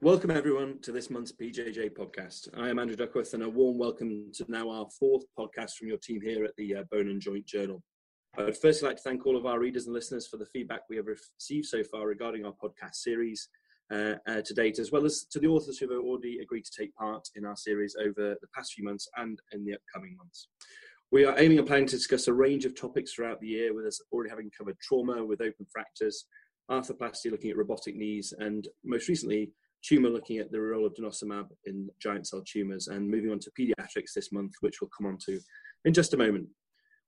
Welcome, everyone, to this month's BJJ podcast. I am Andrew Duckworth, and a warm welcome to now our fourth podcast from your team here at the uh, Bone and Joint Journal. I would first like to thank all of our readers and listeners for the feedback we have received so far regarding our podcast series uh, uh, to date, as well as to the authors who have already agreed to take part in our series over the past few months and in the upcoming months. We are aiming and planning to discuss a range of topics throughout the year, with us already having covered trauma with open fractures, arthroplasty looking at robotic knees, and most recently, tumour looking at the role of denosumab in giant cell tumours, and moving on to paediatrics this month, which we'll come on to in just a moment.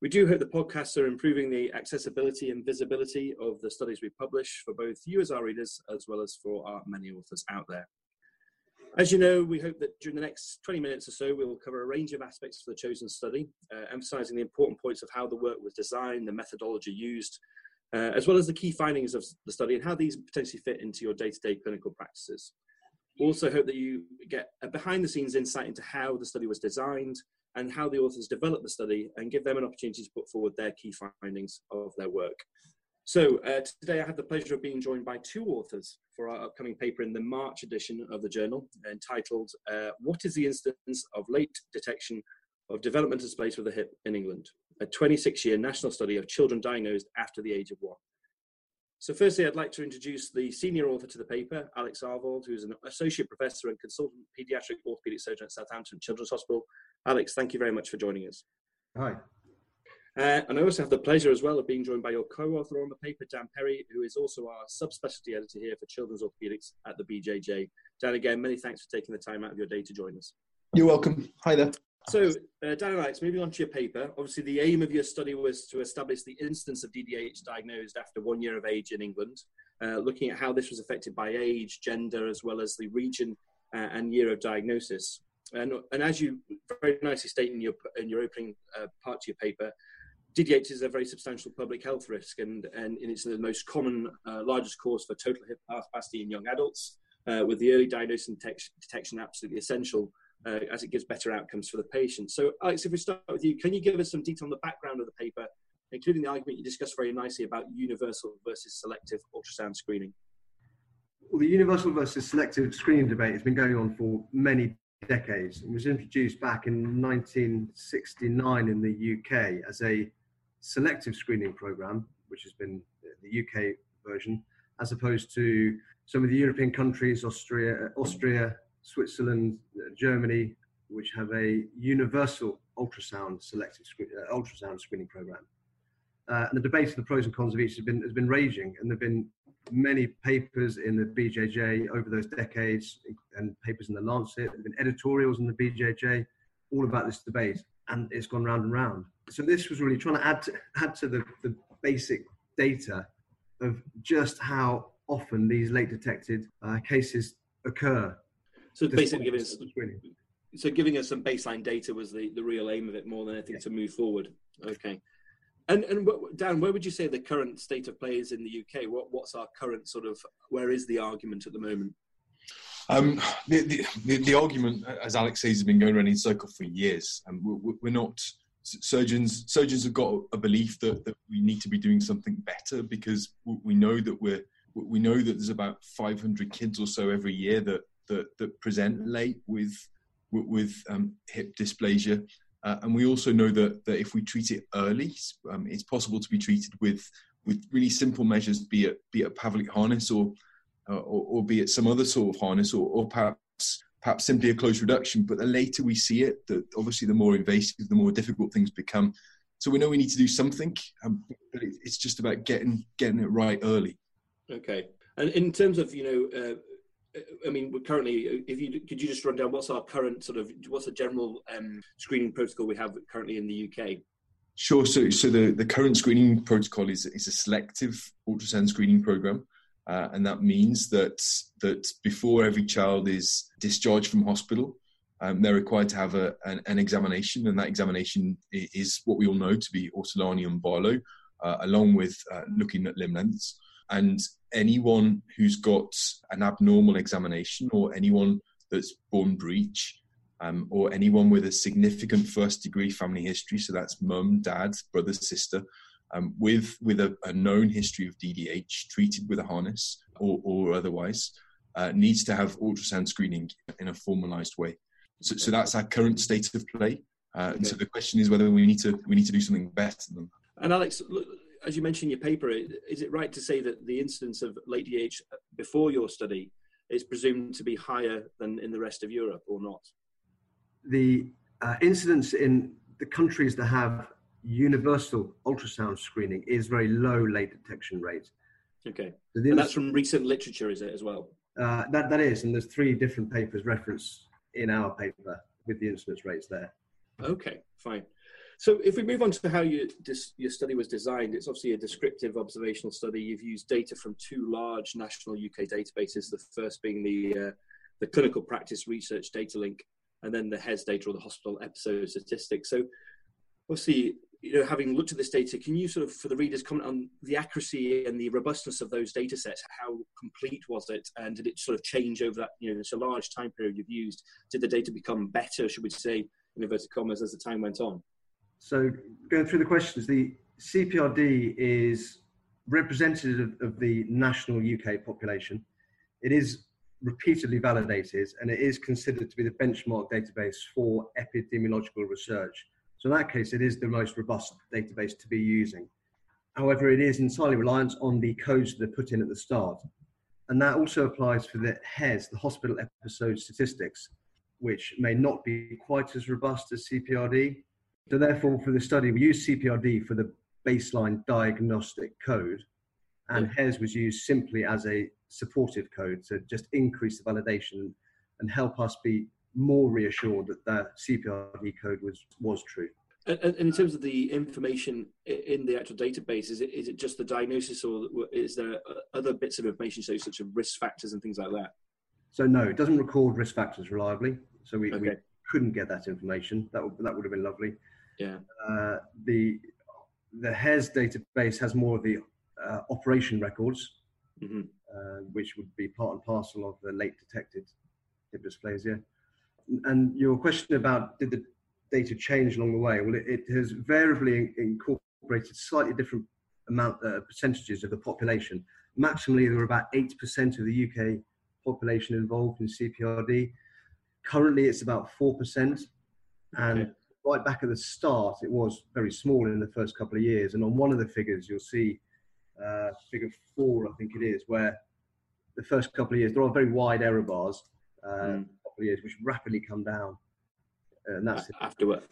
We do hope the podcasts are improving the accessibility and visibility of the studies we publish for both you as our readers as well as for our many authors out there. As you know, we hope that during the next 20 minutes or so, we will cover a range of aspects of the chosen study, uh, emphasizing the important points of how the work was designed, the methodology used, uh, as well as the key findings of the study and how these potentially fit into your day to day clinical practices. We also hope that you get a behind the scenes insight into how the study was designed and how the authors developed the study and give them an opportunity to put forward their key findings of their work. So uh, today I have the pleasure of being joined by two authors for our upcoming paper in the March edition of the journal entitled uh, What is the Incidence of Late Detection of Developmental Dysplasia of the Hip in England? A 26 year national study of children diagnosed after the age of one. So, firstly, I'd like to introduce the senior author to the paper, Alex Aarvold, who's an associate professor and consultant pediatric orthopedic surgeon at Southampton Children's Hospital. Alex, thank you very much for joining us. Hi. Uh, and I also have the pleasure as well of being joined by your co author on the paper, Dan Perry, who is also our subspecialty editor here for children's orthopedics at the BJJ. Dan, again, many thanks for taking the time out of your day to join us. You're welcome. Hi there. So, uh, Dan Alex, moving on to your paper, obviously the aim of your study was to establish the incidence of DDH diagnosed after one year of age in England, uh, looking at how this was affected by age, gender, as well as the region uh, and year of diagnosis. And, and as you very nicely state in your, in your opening uh, part to your paper, DDH is a very substantial public health risk, and, and it's the most common, uh, largest cause for total hip arthroplasty in young adults, uh, with the early diagnosis and detection absolutely essential uh, as it gives better outcomes for the patient. So, Alex, if we start with you, can you give us some detail on the background of the paper, including the argument you discussed very nicely about universal versus selective ultrasound screening? Well, the universal versus selective screening debate has been going on for many decades. It was introduced back in 1969 in the UK as a selective screening program, which has been the UK version, as opposed to some of the European countries, Austria, Austria, Switzerland, uh, Germany, which have a universal ultrasound selective uh, ultrasound screening program. Uh, and the debate of the pros and cons of each has been has been raging, and there've been many papers in the BJJ over those decades, and papers in the Lancet. There've been editorials in the BJJ, all about this debate, and it's gone round and round. So this was really trying to add to, add to the, the basic data of just how often these late detected uh, cases occur so basically, giving us so giving us some baseline data was the, the real aim of it more than anything yeah. to move forward. Okay. And and Dan, where would you say the current state of play is in the UK? What what's our current sort of where is the argument at the moment? Um, the, the, the, argument, as Alex says, has been going around in circle for years, and we're, we're not surgeons. Surgeons have got a belief that, that we need to be doing something better because we know that we're we know that there's about 500 kids or so every year that that, that present late with with um, hip dysplasia. Uh, and we also know that, that if we treat it early, um, it's possible to be treated with with really simple measures, be it be it a Pavlik harness or, uh, or, or be it some other sort of harness, or, or perhaps perhaps simply a close reduction. But the later we see it, the obviously the more invasive, the more difficult things become. So we know we need to do something, um, but it, it's just about getting getting it right early. Okay. And in terms of you know uh, I mean, currently, if you could you just run down what's our current sort of what's the general um, screening protocol we have currently in the UK? Sure. So, so the, the current screening protocol is is a selective ultrasound screening program, uh, and that means that that before every child is discharged from hospital, um, they're required to have a, an, an, examination, and that examination is what we all know to be Ortolani and Barlow, uh, along with uh, looking at limb lengths. And anyone who's got an abnormal examination or anyone that's born breech um, or anyone with a significant first degree family history, so that's mum, dad, brother, sister, um, with with a, a, known history of DDH treated with a harness or, or otherwise, uh, needs to have ultrasound screening in a formalised way. So, so, that's our current state of play. Uh, okay. So the question is whether we need to we need to do something better than that. And Alex, as you mentioned in your paper, is it right to say that the incidence of late DH before your study is presumed to be higher than in the rest of Europe, or not? The uh, incidence in the countries that have universal ultrasound screening is very low late detection rate. Okay, so and that's from recent literature, is it as well? Uh, that that is, and there's three different papers referenced in our paper with the incidence rates there. Okay, fine. So if we move on to how you, this, your study was designed, it's obviously a descriptive observational study. You've used data from two large national UK databases, the first being the, uh, the Clinical Practice Research Datalink, and then the HES data or the Hospital Episode Statistics. So obviously, you know, having looked at this data, can you sort of, for the readers, comment on the accuracy and the robustness of those data sets? How complete was it? And did it sort of change over that, you know, it's a large time period you've used. Did the data become better, should we say, in inverted commas, as the time went on? So going through the questions, the CPRD is representative of the national UK population. It is repeatedly validated and it is considered to be the benchmark database for epidemiological research. So in that case, it is the most robust database to be using. However, it is entirely reliant on the codes that are put in at the start. And that also applies for the HES, the hospital episode statistics, which may not be quite as robust as CPRD. So therefore, for the study, we used CPRD for the baseline diagnostic code, and HES was used simply as a supportive code to just increase the validation and help us be more reassured that that CPRD code was was true. And, in terms of the information in the actual database, is it is it just the diagnosis, or is there uh, other bits of information, so such as risk factors and things like that? So no, it doesn't record risk factors reliably. So we, okay. we couldn't get that information. That would that would have been lovely. Yeah. Uh, the the HES database has more of the uh, operation records, mm-hmm. uh, which would be part and parcel of the late detected hip dysplasia. And your question about did the data change along the way? Well, it, it has variably incorporated slightly different amount uh, percentages of the population. Maximally, there were about eight percent of the UK population involved in CPRD. Currently, it's about four percent, and okay right back at the start, it was very small in the first couple of years. And on one of the figures, you'll see uh, figure four, I think it is, where the first couple of years, there are very wide error bars, uh, mm. couple of years, which rapidly come down. And that's afterward.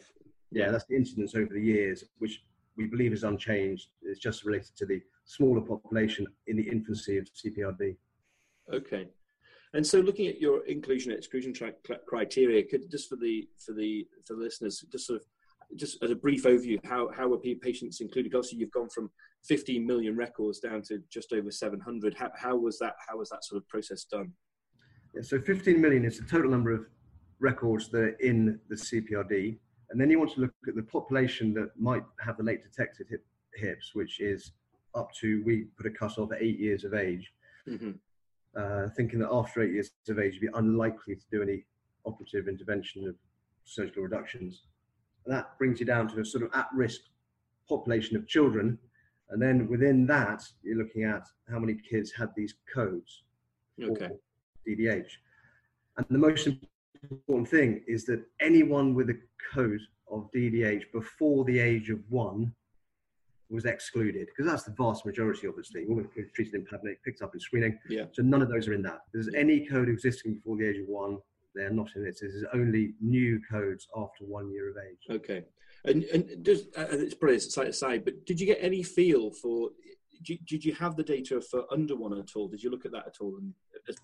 Yeah, that's the incidence over the years, which we believe is unchanged. It's just related to the smaller population in the infancy of CPRD. Okay. And so, looking at your inclusion and exclusion criteria, could just for the for the for the listeners, just sort of just as a brief overview, how how were patients included? Obviously, you've gone from 15 million records down to just over 700. How, how was that? How was that sort of process done? Yeah, so 15 million is the total number of records that are in the CPRD, and then you want to look at the population that might have the late detected hip, hips, which is up to we put a cut off at eight years of age. Mm-hmm uh, thinking that after eight years of age, you'd be unlikely to do any operative intervention of surgical reductions. And that brings you down to a sort of at-risk population of children. And then within that, you're looking at how many kids had these codes okay. DDH. And the most important thing is that anyone with a code of DDH before the age of one was excluded because that's the vast majority, obviously. All treated in Pavlik, picked up in screening. Yeah. So none of those are in that. There's any code existing before the age of one, they're not in it. There's only new codes after one year of age. Okay. And and just uh, it's probably a slight aside, but did you get any feel for? Did you, did you have the data for under one at all? Did you look at that at all? And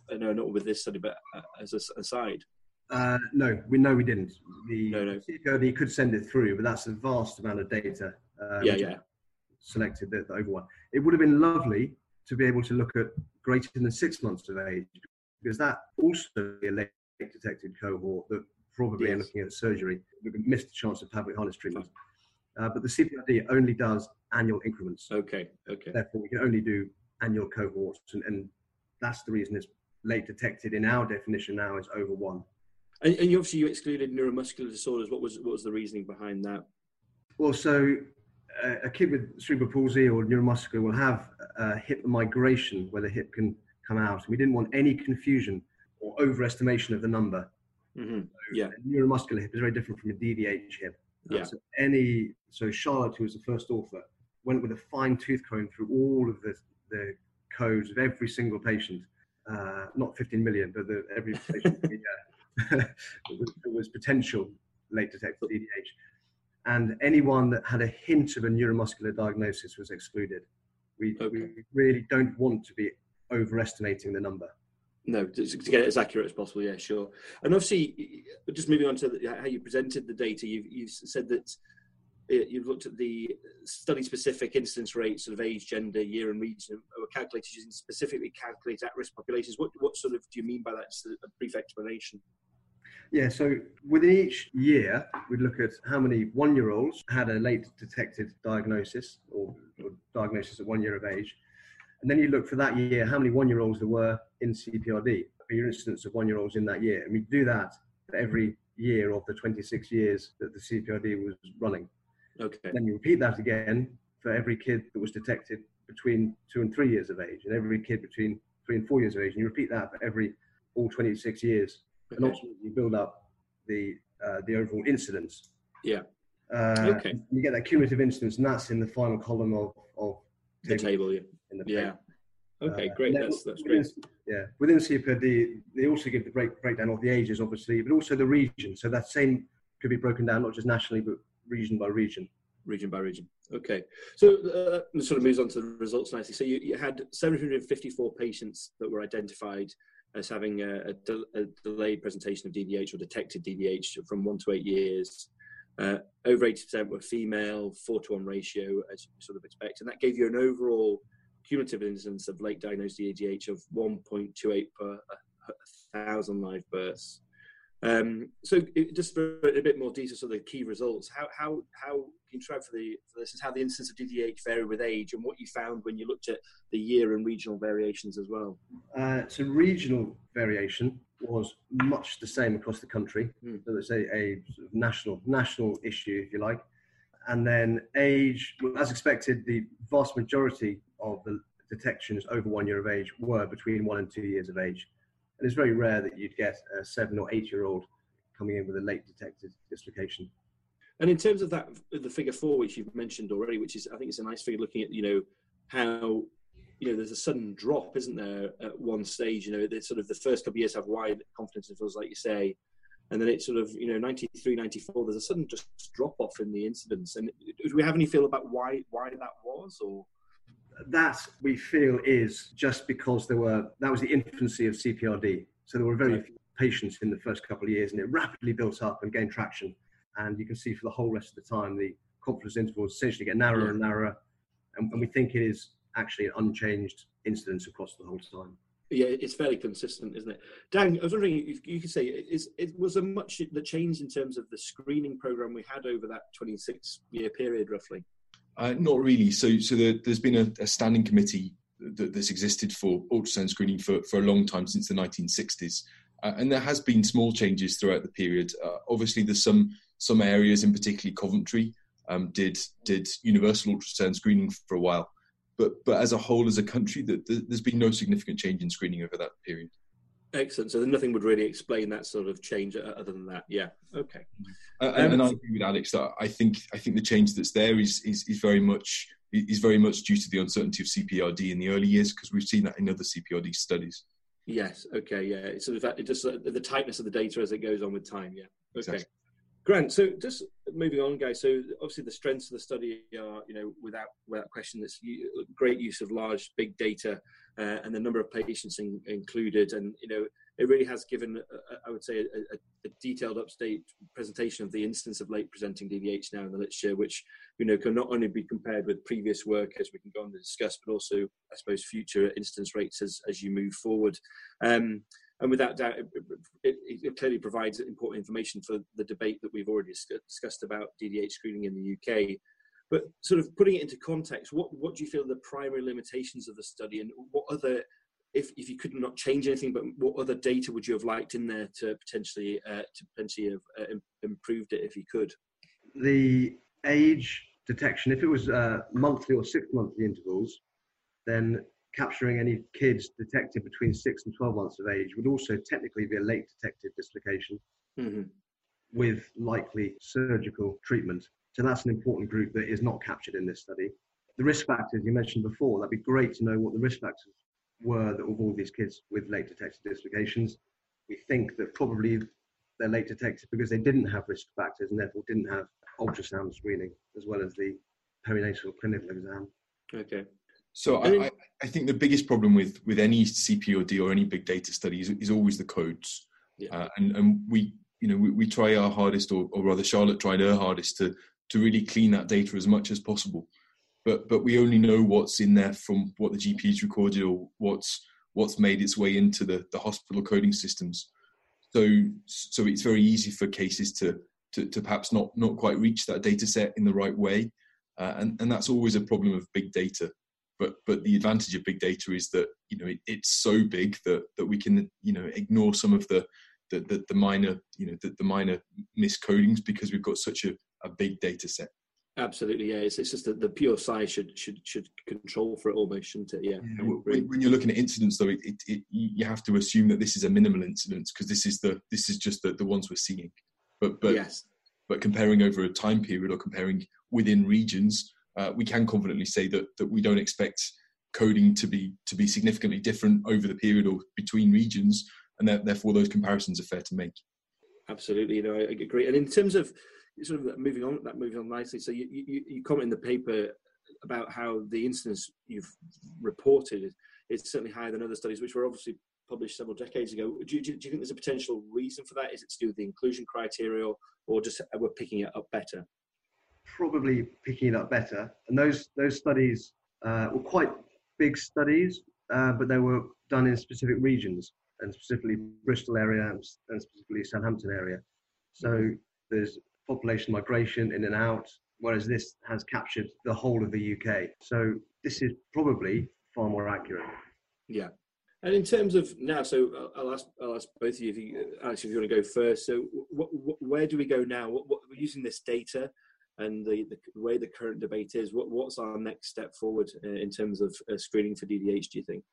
I know not with this study, but uh, as a aside. Uh, no, we know we didn't. The no, no. CPRD could send it through, but that's a vast amount of data. Uh, yeah, yeah selected the, the over one. It would have been lovely to be able to look at greater than six months of age, because that also a late detected cohort that probably yes. are looking at surgery. Missed the chance of Pavlik harness treatment. Uh, but the CPRD only does annual increments. Okay, okay. Therefore, we can only do annual cohorts, and, and that's the reason it's late detected in our definition now is over one. And, and you obviously you excluded neuromuscular disorders. What was what was the reasoning behind that? Well, so a kid with cerebral palsy or neuromuscular will have a hip migration where the hip can come out. We didn't want any confusion or overestimation of the number. Mm-hmm. Yeah. Neuromuscular hip is very different from a DDH hip. Uh, Yeah. So any so Charlotte, who was the first author, went with a fine tooth comb through all of the the codes of every single patient. Uh, not 15 million, but the, every patient yeah, it was, it was potential late detected DDH. And anyone that had a hint of a neuromuscular diagnosis was excluded. We, Okay. we really don't want to be overestimating the number. No, to, get it as accurate as possible. Yeah, sure. And obviously, just moving on to the, how you presented the data, you've, you've said that you've looked at the study-specific incidence rates of age, gender, year, and region were calculated using specifically calculated at-risk populations. What what sort of do you mean by that? Just a brief explanation. Yeah, so within each year, we'd look at how many one year olds had a late detected diagnosis or, or diagnosis at one year of age. And then you look for that year how many one year olds there were in CPRD, for your incidence of one year olds in that year. And we do that for every year of the 26 years that the CPRD was running. Okay. Then you repeat that again for every kid that was detected between two and three years of age, and every kid between three and four years of age. And you repeat that for every all 26 years and Okay. ultimately you build up the uh, the overall incidence. Yeah. Uh, Okay. You get that cumulative incidence, and that's in the final column of, of The table. Yeah. in the Yeah. Okay. Uh, Great. That's that's within- great. Yeah, within CPRD, they also give the break, breakdown of the ages, obviously, but also the region. So that same could be broken down not just nationally, but region by region. region by region. Okay, so uh, sort of moves on to the results nicely. So you, you had 754 patients that were identified as having a, a, del- a delayed presentation of DDH or detected DDH from one to eight years. Uh, over 80% were female, four to one ratio, as you sort of expect, and that gave you an overall cumulative incidence of late diagnosed DDH of 1.28 per thousand live births. Um, so just for a bit more detail, so the key results. How how how try for the for this is how the incidence of DDH varied with age, and what you found when you looked at the year and regional variations as well. Uh, so regional variation was much the same across the country. Hmm. So it's a, a sort of national national issue, if you like. And then age, well, as expected, the vast majority of the detections over one year of age were between one and two years of age. And it's very rare that you'd get a seven or eight year old coming in with a late detected dislocation. And in terms of that, the figure four, which you've mentioned already, which is I think it's a nice figure looking at you know how you know there's a sudden drop, isn't there, at one stage? You know, the sort of the first couple of years have wide confidence intervals, like you say, and then it's sort of you know 93, 94. There's a sudden just drop off in the incidence. And do we have any feel about why why that was, or that we feel is just because there were that was the infancy of CPRD. So there were very few patients in the first couple of years, and it rapidly built up and gained traction. And you can see for the whole rest of the time, the confidence intervals essentially get narrower Yeah. and narrower, and, and we think it is actually an unchanged incidence across the whole time. Yeah, it's fairly consistent, isn't it? Dan, I was wondering if you could say, is, it was a much that changed in terms of the screening program we had over that 26 year period, roughly? Uh, not really. So, so there, there's been a, a standing committee that, that's existed for ultrasound screening for, for a long time since the 1960s, uh, and there has been small changes throughout the period. Uh, obviously, there's some some areas, in particularly Coventry, um, did did universal ultrasound screening for a while, but but as a whole, as a country, that there's been no significant change in screening over that period. Excellent. So then nothing would really explain that sort of change uh, other than that. Yeah. Okay. Uh, Um, and I agree with Alex that I think I think the change that's there is is, is very much is very much due to the uncertainty of CPRD in the early years because we've seen that in other CPRD studies. Yes. Okay. Yeah. So sort of that, it just uh, the tightness of the data as it goes on with time. Yeah. Okay. Exactly. Grant, so just moving on, guys. So obviously the strengths of the study are, you know, without without question, u- great use of large, big data, uh, and the number of patients in, included, and you know, it really has given, uh, I would say, a, a, detailed, up-to-date presentation of the incidence of late presenting DDH now in the literature, which you know can not only be compared with previous work as we can go on to discuss, but also, I suppose, future incidence rates as as you move forward. Um, and without doubt, it, it, it clearly provides important information for the debate that we've already discussed about DDH screening in the UK. But sort of putting it into context, what, what do you feel are the primary limitations of the study, and what other, if, if you could not change anything, but what other data would you have liked in there to potentially uh, to potentially have uh, improved it if you could? The age detection, if it was uh, monthly or six monthly intervals, then capturing any kids detected between 6 and 12 months of age would also technically be a late detected dislocation mm-hmm. with likely surgical treatment. So that's an important group that is not captured in this study. The risk factors you mentioned before, that'd be great to know what the risk factors were of all these kids with late detected dislocations. We think that probably they're late detected because they didn't have risk factors and therefore didn't have ultrasound screening as well as the perinatal clinical exam. Okay. So I, I, think the biggest problem with with any CPRD or any big data study is, is always the codes, yeah. uh, and and we you know we, we try our hardest, or, or rather Charlotte tried her hardest to to really clean that data as much as possible, but but we only know what's in there from what the GPs recorded or what's what's made its way into the the hospital coding systems. So so it's very easy for cases to to, to perhaps not not quite reach that data set in the right way, uh, and and that's always a problem of big data but but the advantage of big data is that you know it, it's so big that that we can you know ignore some of the the, the, the minor you know the, the, minor miscodings because we've got such a, a big data set. Absolutely yeah. It's, it's just that the pure size should should should control for it almost shouldn't it? Yeah, yeah when, when, you're looking at incidence though it, it, it, you have to assume that this is a minimal incidence because this is the this is just the, the ones we're seeing. But but yes. but comparing over a time period or comparing within regions uh, we can confidently say that that we don't expect coding to be to be significantly different over the period or between regions, and that, therefore those comparisons are fair to make. Absolutely, you know, I agree. And in terms of sort of moving on, that moving on nicely. So you, you, you comment in the paper about how the incidence you've reported is certainly higher than other studies, which were obviously published several decades ago. Do you, do you, think there's a potential reason for that? Is it to do with the inclusion criteria, or just we're picking it up better? Probably picking it up better. And those those studies uh, were quite big studies, uh, but they were done in specific regions, and specifically Bristol area and specifically Southampton area. So there's population migration in and out, whereas this has captured the whole of the UK. So this is probably far more accurate. Yeah. And in terms of now, so I'll ask, I'll ask both of you, if you, Alex, if you want to go first. So, what, what, where do we go now? What, what, using this data, and the, the way the current debate is, what, what's our next step forward uh, in terms of uh, screening for DDH, do you think?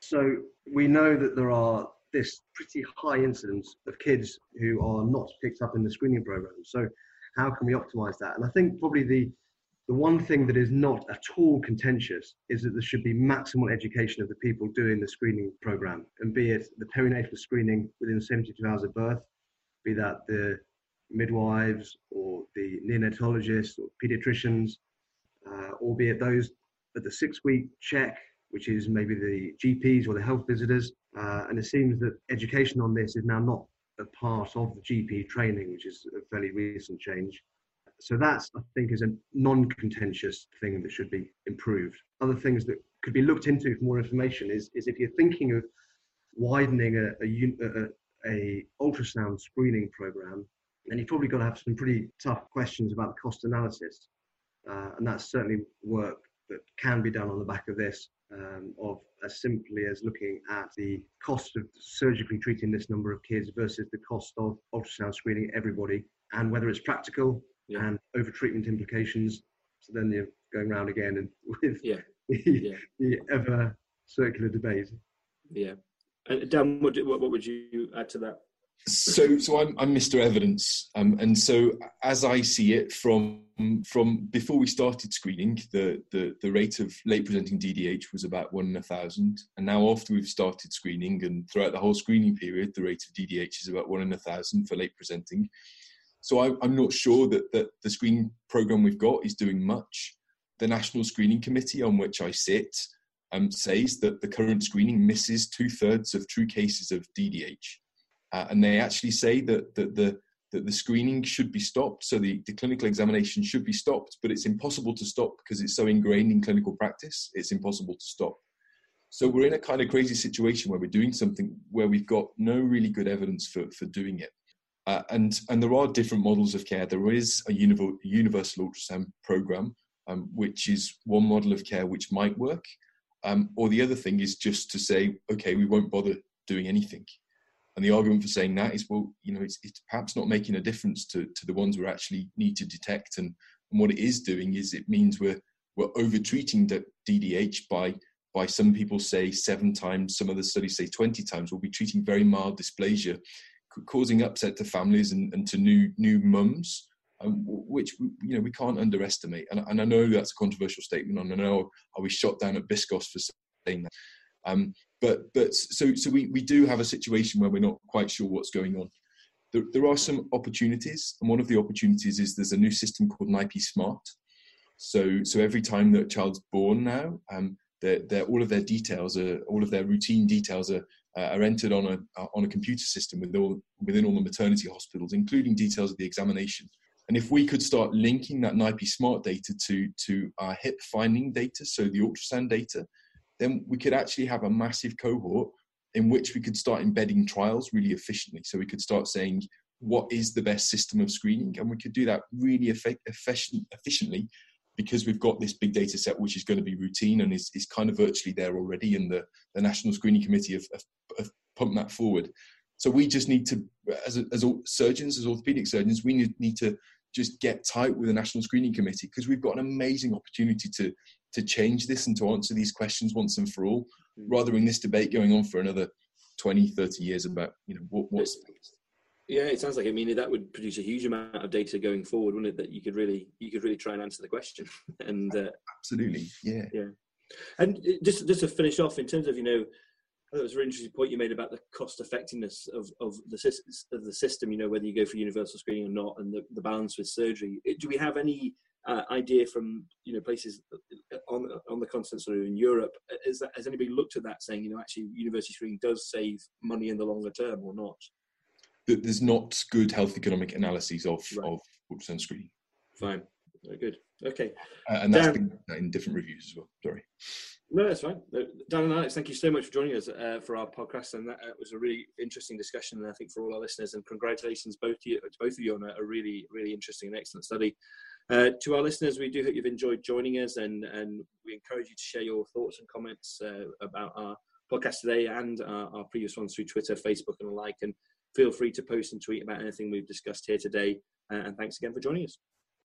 So we know that there are this pretty high incidence of kids who are not picked up in the screening program. So how can we optimize that? And I think probably the the one thing that is not at all contentious is that there should be maximal education of the people doing the screening program, and be it the perinatal screening within 72 hours of birth, be that the midwives or the neonatologists or pediatricians, uh, albeit those at the six week check, which is maybe the GPs or the health visitors. Uh, and it seems that education on this is now not a part of the GP training, which is a fairly recent change. So that's, I think, is a non-contentious thing that should be improved. Other things that could be looked into for more information is, is if you're thinking of widening a, a, a, a ultrasound screening program and you've probably got to have some pretty tough questions about the cost analysis. Uh, and that's certainly work that can be done on the back of this, um, of as simply as looking at the cost of surgically treating this number of kids versus the cost of ultrasound screening everybody, and whether it's practical yeah. and over treatment implications. So then you're going round again and with yeah. the, yeah. the ever circular debate. Yeah. And Dan, what, what would you add to that? So so I'm, I'm Mr. Evidence, um, and so as I see it from from before we started screening, the, the the rate of late presenting DDH was about one in a thousand, and now after we've started screening and throughout the whole screening period, the rate of DDH is about one in a thousand for late presenting. So I, I'm not sure that that the screening program we've got is doing much. The National Screening Committee, on which I sit, um, says that the current screening misses two thirds of true cases of DDH uh, and they actually say that, that the that the screening should be stopped, so the, the clinical examination should be stopped, but it's impossible to stop because it's so ingrained in clinical practice, it's impossible to stop. So we're in a kind of crazy situation where we're doing something where we've got no really good evidence for, for doing it. Uh, and, and there are different models of care. There is a universal ultrasound program, um, which is one model of care which might work. Um, or the other thing is just to say, okay, we won't bother doing anything. And the argument for saying that is, well, you know, it's, it's perhaps not making a difference to, to the ones we actually need to detect. And, and what it is doing is it means we're, we're over treating DDH by, by some people say seven times, some other studies say 20 times, We'll be treating very mild dysplasia, causing upset to families and, and to new new mums, um, which you know we can't underestimate. And, and, I know that's a controversial statement, and I know I was shot down at BSCOS for saying that. Um, but but so so we, we do have a situation where we're not quite sure what's going on. There, there are some opportunities, and one of the opportunities is there's a new system called NIPE Smart. So so every time that a child's born now, um, they're, they're, all of their details are all of their routine details are uh, are entered on a on a computer system within all within all the maternity hospitals, including details of the examination. And if we could start linking that NIPE Smart data to to our hip finding data, so the ultrasound data, then we could actually have a massive cohort in which we could start embedding trials really efficiently. So we could start saying what is the best system of screening, and we could do that really efficient, efficiently because we've got this big data set which is going to be routine and is, is kind of virtually there already and the, the national screening committee have, have, have pumped that forward so we just need to as, as surgeons as orthopedic surgeons we need, need to just get tight with the national screening committee because we've got an amazing opportunity to to change this and to answer these questions once and for all mm. rather than this debate going on for another 20 30 years about you know what, what's yeah, it sounds like. I mean, that would produce a huge amount of data going forward, wouldn't it? That you could really, you could really try and answer the question. and uh, absolutely, yeah, yeah. And just just to finish off, in terms of you know, that was a really interesting point you made about the cost effectiveness of, of the of the system. You know, whether you go for universal screening or not, and the, the balance with surgery. Do we have any uh, idea from you know places on on the continent, sort of in Europe? Is that has anybody looked at that, saying you know actually university screening does save money in the longer term or not? there's not good health economic analyses of right. of ultrasound screening. Fine, very good. Okay, uh, and that's Dan, been in different reviews as well. Sorry. No, that's fine. Dan and Alex, thank you so much for joining us uh, for our podcast, and that uh, was a really interesting discussion. And I think for all our listeners, and congratulations both to you, both of you on a, a really, really interesting and excellent study. Uh, to our listeners, we do hope you've enjoyed joining us, and, and we encourage you to share your thoughts and comments uh, about our podcast today and our, our, previous ones through Twitter, Facebook, and the like. And feel free to post and tweet about anything we've discussed here today. Uh, and thanks again for joining us.